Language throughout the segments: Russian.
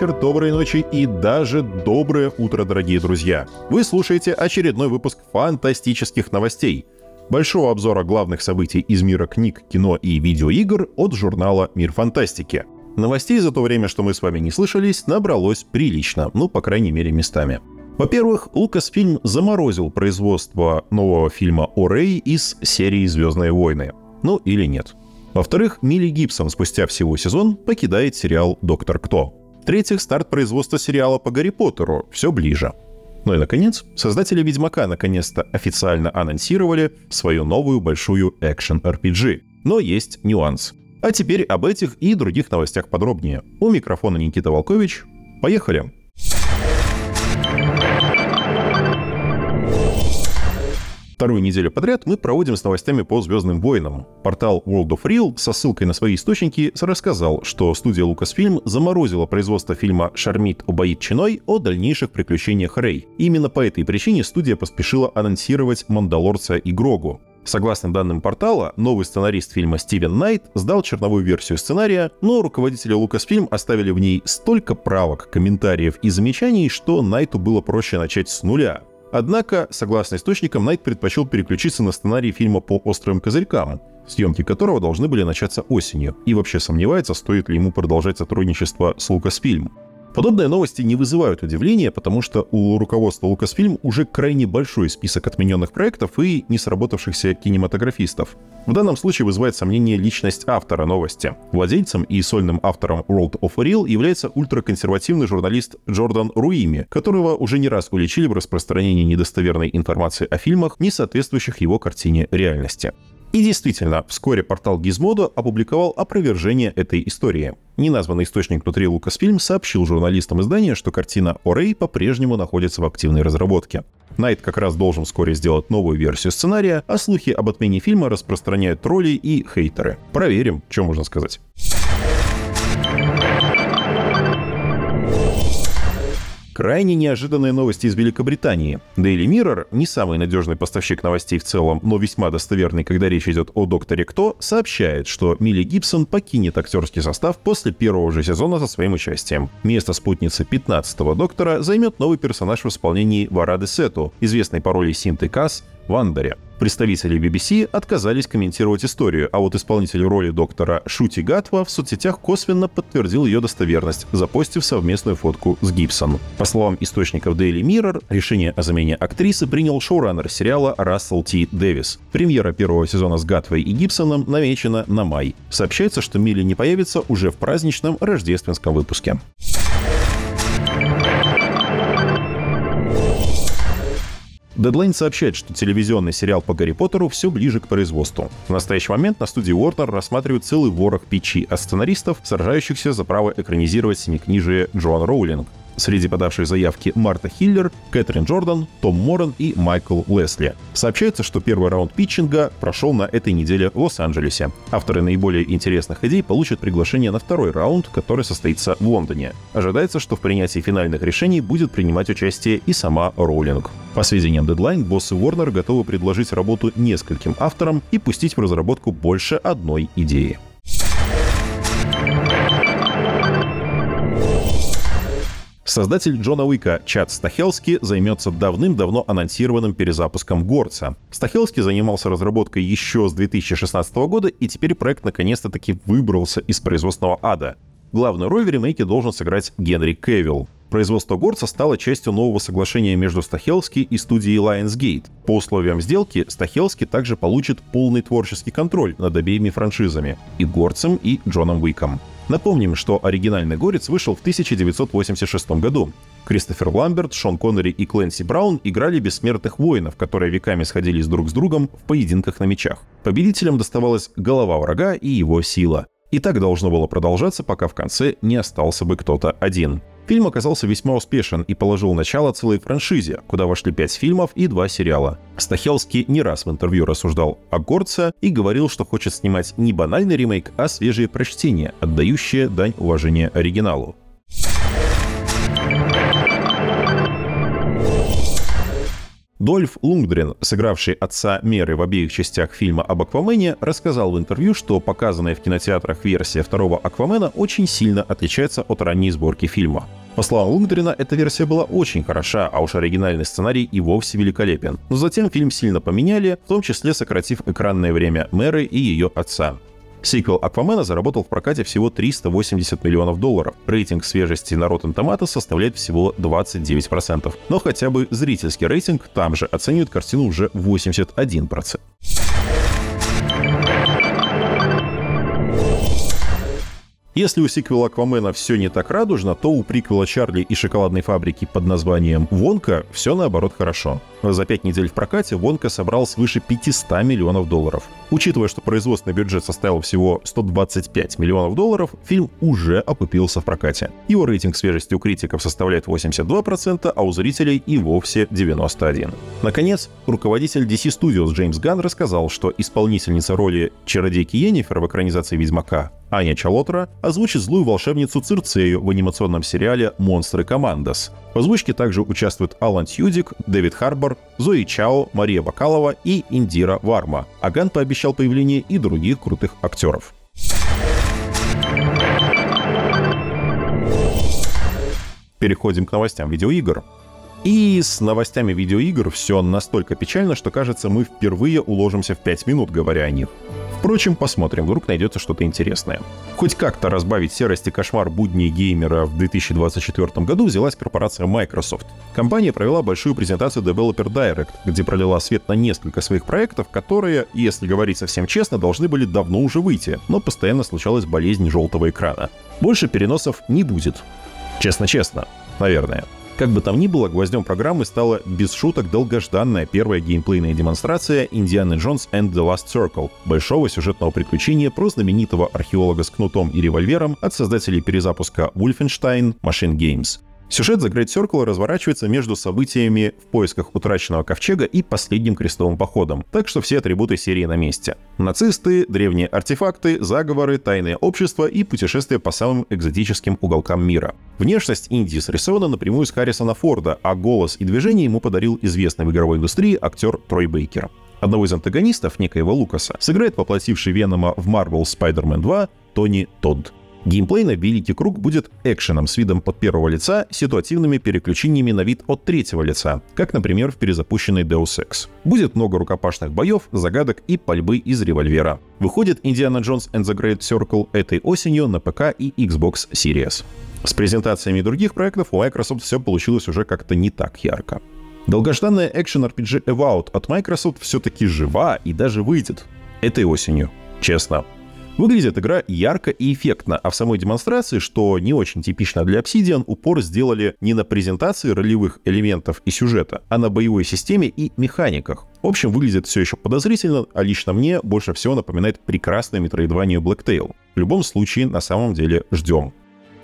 вечер, доброй ночи и даже доброе утро, дорогие друзья. Вы слушаете очередной выпуск фантастических новостей. Большого обзора главных событий из мира книг, кино и видеоигр от журнала «Мир фантастики». Новостей за то время, что мы с вами не слышались, набралось прилично, ну, по крайней мере, местами. Во-первых, Лукасфильм заморозил производство нового фильма о Рэй из серии «Звездные войны». Ну или нет. Во-вторых, Милли Гибсон спустя всего сезон покидает сериал «Доктор Кто». В-третьих, старт производства сериала по Гарри Поттеру все ближе. Ну и, наконец, создатели «Ведьмака» наконец-то официально анонсировали свою новую большую экшен-RPG. Но есть нюанс. А теперь об этих и других новостях подробнее. У микрофона Никита Волкович. Поехали! Вторую неделю подряд мы проводим с новостями по «Звездным войнам». Портал World of Real со ссылкой на свои источники рассказал, что студия Lucasfilm заморозила производство фильма «Шармит убоит чиной» о дальнейших приключениях Рэй. Именно по этой причине студия поспешила анонсировать «Мандалорца» и «Грогу». Согласно данным портала, новый сценарист фильма Стивен Найт сдал черновую версию сценария, но руководители Lucasfilm оставили в ней столько правок, комментариев и замечаний, что Найту было проще начать с нуля. Однако, согласно источникам, Найт предпочел переключиться на сценарий фильма по «Острым козырькам», съемки которого должны были начаться осенью, и вообще сомневается, стоит ли ему продолжать сотрудничество с Lucasfilm. Подобные новости не вызывают удивления, потому что у руководства Lucasfilm уже крайне большой список отмененных проектов и не сработавшихся кинематографистов. В данном случае вызывает сомнение личность автора новости. Владельцем и сольным автором World of Real является ультраконсервативный журналист Джордан Руими, которого уже не раз уличили в распространении недостоверной информации о фильмах, не соответствующих его картине реальности. И действительно, вскоре портал Gizmodo опубликовал опровержение этой истории. Неназванный источник внутри Lucasfilm сообщил журналистам издания, что картина о Рэй по-прежнему находится в активной разработке. Найт как раз должен вскоре сделать новую версию сценария, а слухи об отмене фильма распространяют тролли и хейтеры. Проверим, что можно сказать. Крайне неожиданные новости из Великобритании. Daily Mirror, не самый надежный поставщик новостей в целом, но весьма достоверный, когда речь идет о Докторе Кто, сообщает, что Милли Гибсон покинет актерский состав после первого же сезона со своим участием. Место спутницы 15-го Доктора займет новый персонаж в исполнении Варады Сету, известный по роли Синты Касс в Андере. Представители BBC отказались комментировать историю, а вот исполнитель роли доктора Шути Гатва в соцсетях косвенно подтвердил ее достоверность, запостив совместную фотку с Гибсон. По словам источников Daily Mirror, решение о замене актрисы принял шоураннер сериала Рассел Т. Дэвис. Премьера первого сезона с Гатвой и Гибсоном намечена на май. Сообщается, что Милли не появится уже в праздничном рождественском выпуске. Deadline сообщает, что телевизионный сериал по Гарри Поттеру все ближе к производству. В настоящий момент на студии Warner рассматривают целый ворох печи от сценаристов, сражающихся за право экранизировать семикнижие Джоан Роулинг. Среди подавших заявки Марта Хиллер, Кэтрин Джордан, Том Моран и Майкл Лесли. Сообщается, что первый раунд питчинга прошел на этой неделе в Лос-Анджелесе. Авторы наиболее интересных идей получат приглашение на второй раунд, который состоится в Лондоне. Ожидается, что в принятии финальных решений будет принимать участие и сама Роулинг. По сведениям Deadline, боссы Warner готовы предложить работу нескольким авторам и пустить в разработку больше одной идеи. Создатель Джона Уика Чад Стахелски займется давным-давно анонсированным перезапуском Горца. Стахелски занимался разработкой еще с 2016 года, и теперь проект наконец-то таки выбрался из производственного ада. Главную роль в ремейке должен сыграть Генри Кевилл. Производство Горца стало частью нового соглашения между Стахелски и студией Lionsgate. По условиям сделки Стахелски также получит полный творческий контроль над обеими франшизами — и Горцем, и Джоном Уиком. Напомним, что оригинальный «Горец» вышел в 1986 году. Кристофер Ламберт, Шон Коннери и Кленси Браун играли бессмертных воинов, которые веками сходились друг с другом в поединках на мечах. Победителям доставалась голова врага и его сила. И так должно было продолжаться, пока в конце не остался бы кто-то один. Фильм оказался весьма успешен и положил начало целой франшизе, куда вошли пять фильмов и два сериала. Стахелский не раз в интервью рассуждал о Горце и говорил, что хочет снимать не банальный ремейк, а свежие прочтения, отдающие дань уважения оригиналу. Дольф Лунгдрен, сыгравший отца Меры в обеих частях фильма об Аквамене, рассказал в интервью, что показанная в кинотеатрах версия второго Аквамена очень сильно отличается от ранней сборки фильма. По словам Лунгдрена, эта версия была очень хороша, а уж оригинальный сценарий и вовсе великолепен. Но затем фильм сильно поменяли, в том числе сократив экранное время Мэры и ее отца. Сиквел Аквамена заработал в прокате всего 380 миллионов долларов. Рейтинг свежести на Rotten Tomatoes составляет всего 29%. Но хотя бы зрительский рейтинг там же оценивает картину уже 81%. Если у сиквела Аквамена все не так радужно, то у приквела Чарли и шоколадной фабрики под названием Вонка все наоборот хорошо. За пять недель в прокате Вонка собрал свыше 500 миллионов долларов. Учитывая, что производственный бюджет составил всего 125 миллионов долларов, фильм уже окупился в прокате. Его рейтинг свежести у критиков составляет 82%, а у зрителей и вовсе 91%. Наконец, руководитель DC Studios Джеймс Ганн рассказал, что исполнительница роли чародейки Йеннифер в экранизации «Ведьмака» Аня Чалотра озвучит злую волшебницу Цирцею в анимационном сериале «Монстры Командос». В озвучке также участвуют Алан Тьюдик, Дэвид Харбор, Зои Чао, Мария Бакалова и Индира Варма. Аган пообещал появление и других крутых актеров. Переходим к новостям видеоигр. И с новостями видеоигр все настолько печально, что кажется, мы впервые уложимся в 5 минут, говоря о них. Впрочем, посмотрим, вдруг найдется что-то интересное. Хоть как-то разбавить серость и кошмар будней геймера в 2024 году взялась корпорация Microsoft. Компания провела большую презентацию Developer Direct, где пролила свет на несколько своих проектов, которые, если говорить совсем честно, должны были давно уже выйти, но постоянно случалась болезнь желтого экрана. Больше переносов не будет. Честно-честно, наверное. Как бы там ни было, гвоздем программы стала без шуток долгожданная первая геймплейная демонстрация «Индиана Джонс and the Last Circle» — большого сюжетного приключения про знаменитого археолога с кнутом и револьвером от создателей перезапуска Wolfenstein Machine Games. Сюжет The Great Circle разворачивается между событиями в поисках утраченного ковчега и последним крестовым походом, так что все атрибуты серии на месте. Нацисты, древние артефакты, заговоры, тайные общества и путешествия по самым экзотическим уголкам мира. Внешность Индии срисована напрямую с Харрисона Форда, а голос и движение ему подарил известный в игровой индустрии актер Трой Бейкер. Одного из антагонистов, некоего Лукаса, сыграет воплотивший Венома в Marvel Spider-Man 2 Тони Тодд. Геймплей на «Великий круг» будет экшеном с видом от первого лица, ситуативными переключениями на вид от третьего лица, как, например, в перезапущенной Deus Ex. Будет много рукопашных боев, загадок и пальбы из револьвера. Выходит «Индиана Джонс and the Great Circle» этой осенью на ПК и Xbox Series. С презентациями других проектов у Microsoft все получилось уже как-то не так ярко. Долгожданная экшен RPG Evout от Microsoft все-таки жива и даже выйдет. Этой осенью. Честно, Выглядит игра ярко и эффектно, а в самой демонстрации, что не очень типично для Obsidian, упор сделали не на презентации ролевых элементов и сюжета, а на боевой системе и механиках. В общем, выглядит все еще подозрительно, а лично мне больше всего напоминает прекрасное метроидванию Blacktail. В любом случае, на самом деле, ждем.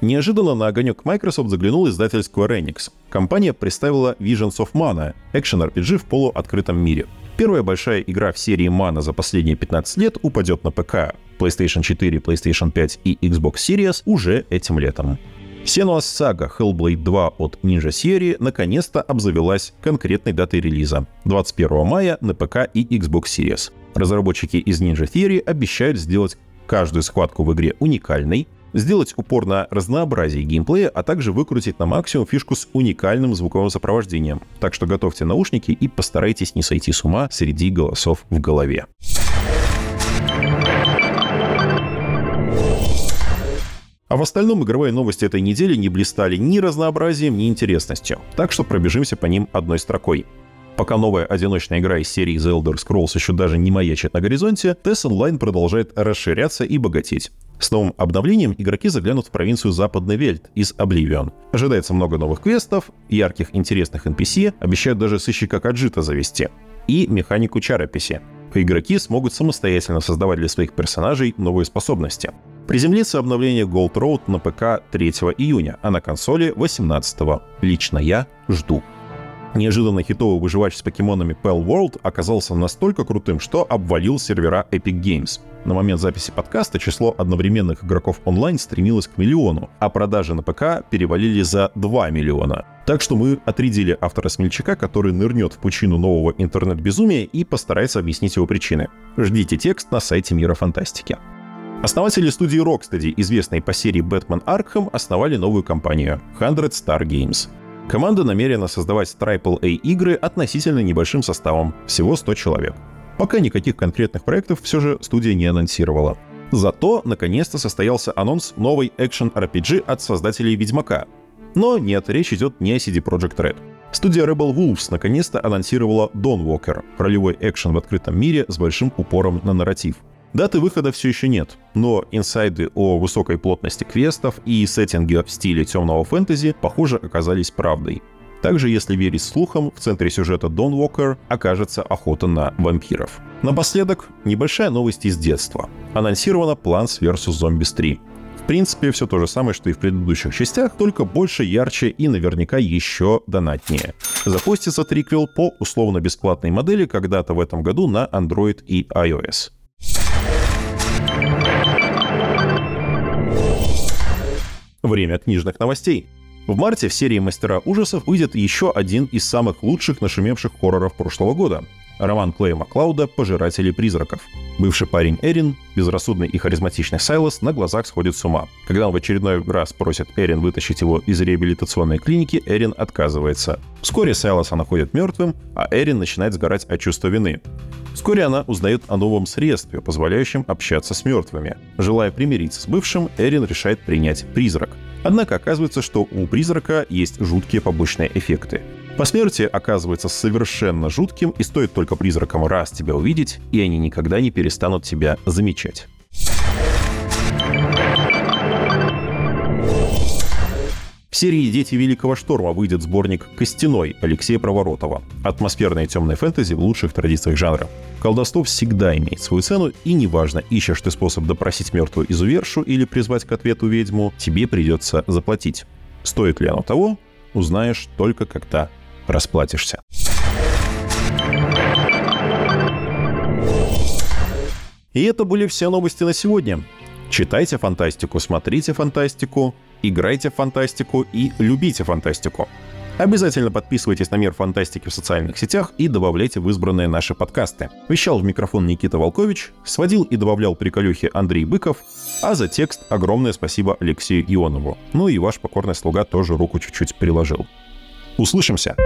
Неожиданно на огонек Microsoft заглянул издатель Square Enix. Компания представила Visions of Mana, экшен-RPG в полуоткрытом мире. Первая большая игра в серии Mana за последние 15 лет упадет на ПК, PlayStation 4, PlayStation 5 и Xbox Series уже этим летом. Senua's Saga Hellblade 2 от Ninja серии наконец-то обзавелась конкретной датой релиза — 21 мая на ПК и Xbox Series. Разработчики из Ninja Theory обещают сделать каждую схватку в игре уникальной, сделать упор на разнообразие геймплея, а также выкрутить на максимум фишку с уникальным звуковым сопровождением. Так что готовьте наушники и постарайтесь не сойти с ума среди голосов в голове. А в остальном игровые новости этой недели не блистали ни разнообразием, ни интересностью. Так что пробежимся по ним одной строкой. Пока новая одиночная игра из серии The Elder Scrolls еще даже не маячит на горизонте, TES Online продолжает расширяться и богатеть. С новым обновлением игроки заглянут в провинцию Западный Вельт из Oblivion. Ожидается много новых квестов, ярких интересных NPC, обещают даже сыщика Каджита завести. И механику чарописи. Игроки смогут самостоятельно создавать для своих персонажей новые способности. Приземлится обновление Gold Road на ПК 3 июня, а на консоли 18. Лично я жду. Неожиданно хитовый выживач с покемонами Pell World оказался настолько крутым, что обвалил сервера Epic Games. На момент записи подкаста число одновременных игроков онлайн стремилось к миллиону, а продажи на ПК перевалили за 2 миллиона. Так что мы отрядили автора смельчака, который нырнет в пучину нового интернет-безумия и постарается объяснить его причины. Ждите текст на сайте Мира Фантастики. Основатели студии Rocksteady, известной по серии Batman Arkham, основали новую компанию — 100 Star Games. Команда намерена создавать AAA игры относительно небольшим составом, всего 100 человек. Пока никаких конкретных проектов все же студия не анонсировала. Зато, наконец-то, состоялся анонс новой экшен-RPG от создателей Ведьмака. Но нет, речь идет не о CD Projekt Red. Студия Rebel Wolves наконец-то анонсировала Dawn Walker, ролевой экшен в открытом мире с большим упором на нарратив. Даты выхода все еще нет, но инсайды о высокой плотности квестов и сеттинге в стиле темного фэнтези, похоже, оказались правдой. Также, если верить слухам, в центре сюжета Дон Уокер окажется охота на вампиров. Напоследок, небольшая новость из детства. Анонсировано Plants vs. Zombies 3. В принципе, все то же самое, что и в предыдущих частях, только больше, ярче и наверняка еще донатнее. Запустится триквел по условно-бесплатной модели когда-то в этом году на Android и iOS. Время книжных новостей. В марте в серии «Мастера ужасов» выйдет еще один из самых лучших нашумевших хорроров прошлого года — роман Клея Маклауда «Пожиратели призраков». Бывший парень Эрин, безрассудный и харизматичный Сайлос, на глазах сходит с ума. Когда он в очередной раз просит Эрин вытащить его из реабилитационной клиники, Эрин отказывается. Вскоре Сайлоса находят мертвым, а Эрин начинает сгорать от чувства вины. Вскоре она узнает о новом средстве, позволяющем общаться с мертвыми. Желая примириться с бывшим, Эрин решает принять призрак — Однако оказывается, что у призрака есть жуткие побочные эффекты. По смерти оказывается совершенно жутким, и стоит только призракам раз тебя увидеть, и они никогда не перестанут тебя замечать. В серии «Дети Великого Шторма» выйдет сборник «Костяной» Алексея Проворотова. Атмосферная темная фэнтези в лучших традициях жанра. Колдовство всегда имеет свою цену, и неважно, ищешь ты способ допросить мертвую изувершу или призвать к ответу ведьму, тебе придется заплатить. Стоит ли оно того, узнаешь только когда расплатишься. И это были все новости на сегодня. Читайте фантастику, смотрите фантастику, играйте в фантастику и любите фантастику. Обязательно подписывайтесь на Мир Фантастики в социальных сетях и добавляйте в избранные наши подкасты. Вещал в микрофон Никита Волкович, сводил и добавлял приколюхи Андрей Быков, а за текст огромное спасибо Алексею Ионову. Ну и ваш покорный слуга тоже руку чуть-чуть приложил. Услышимся!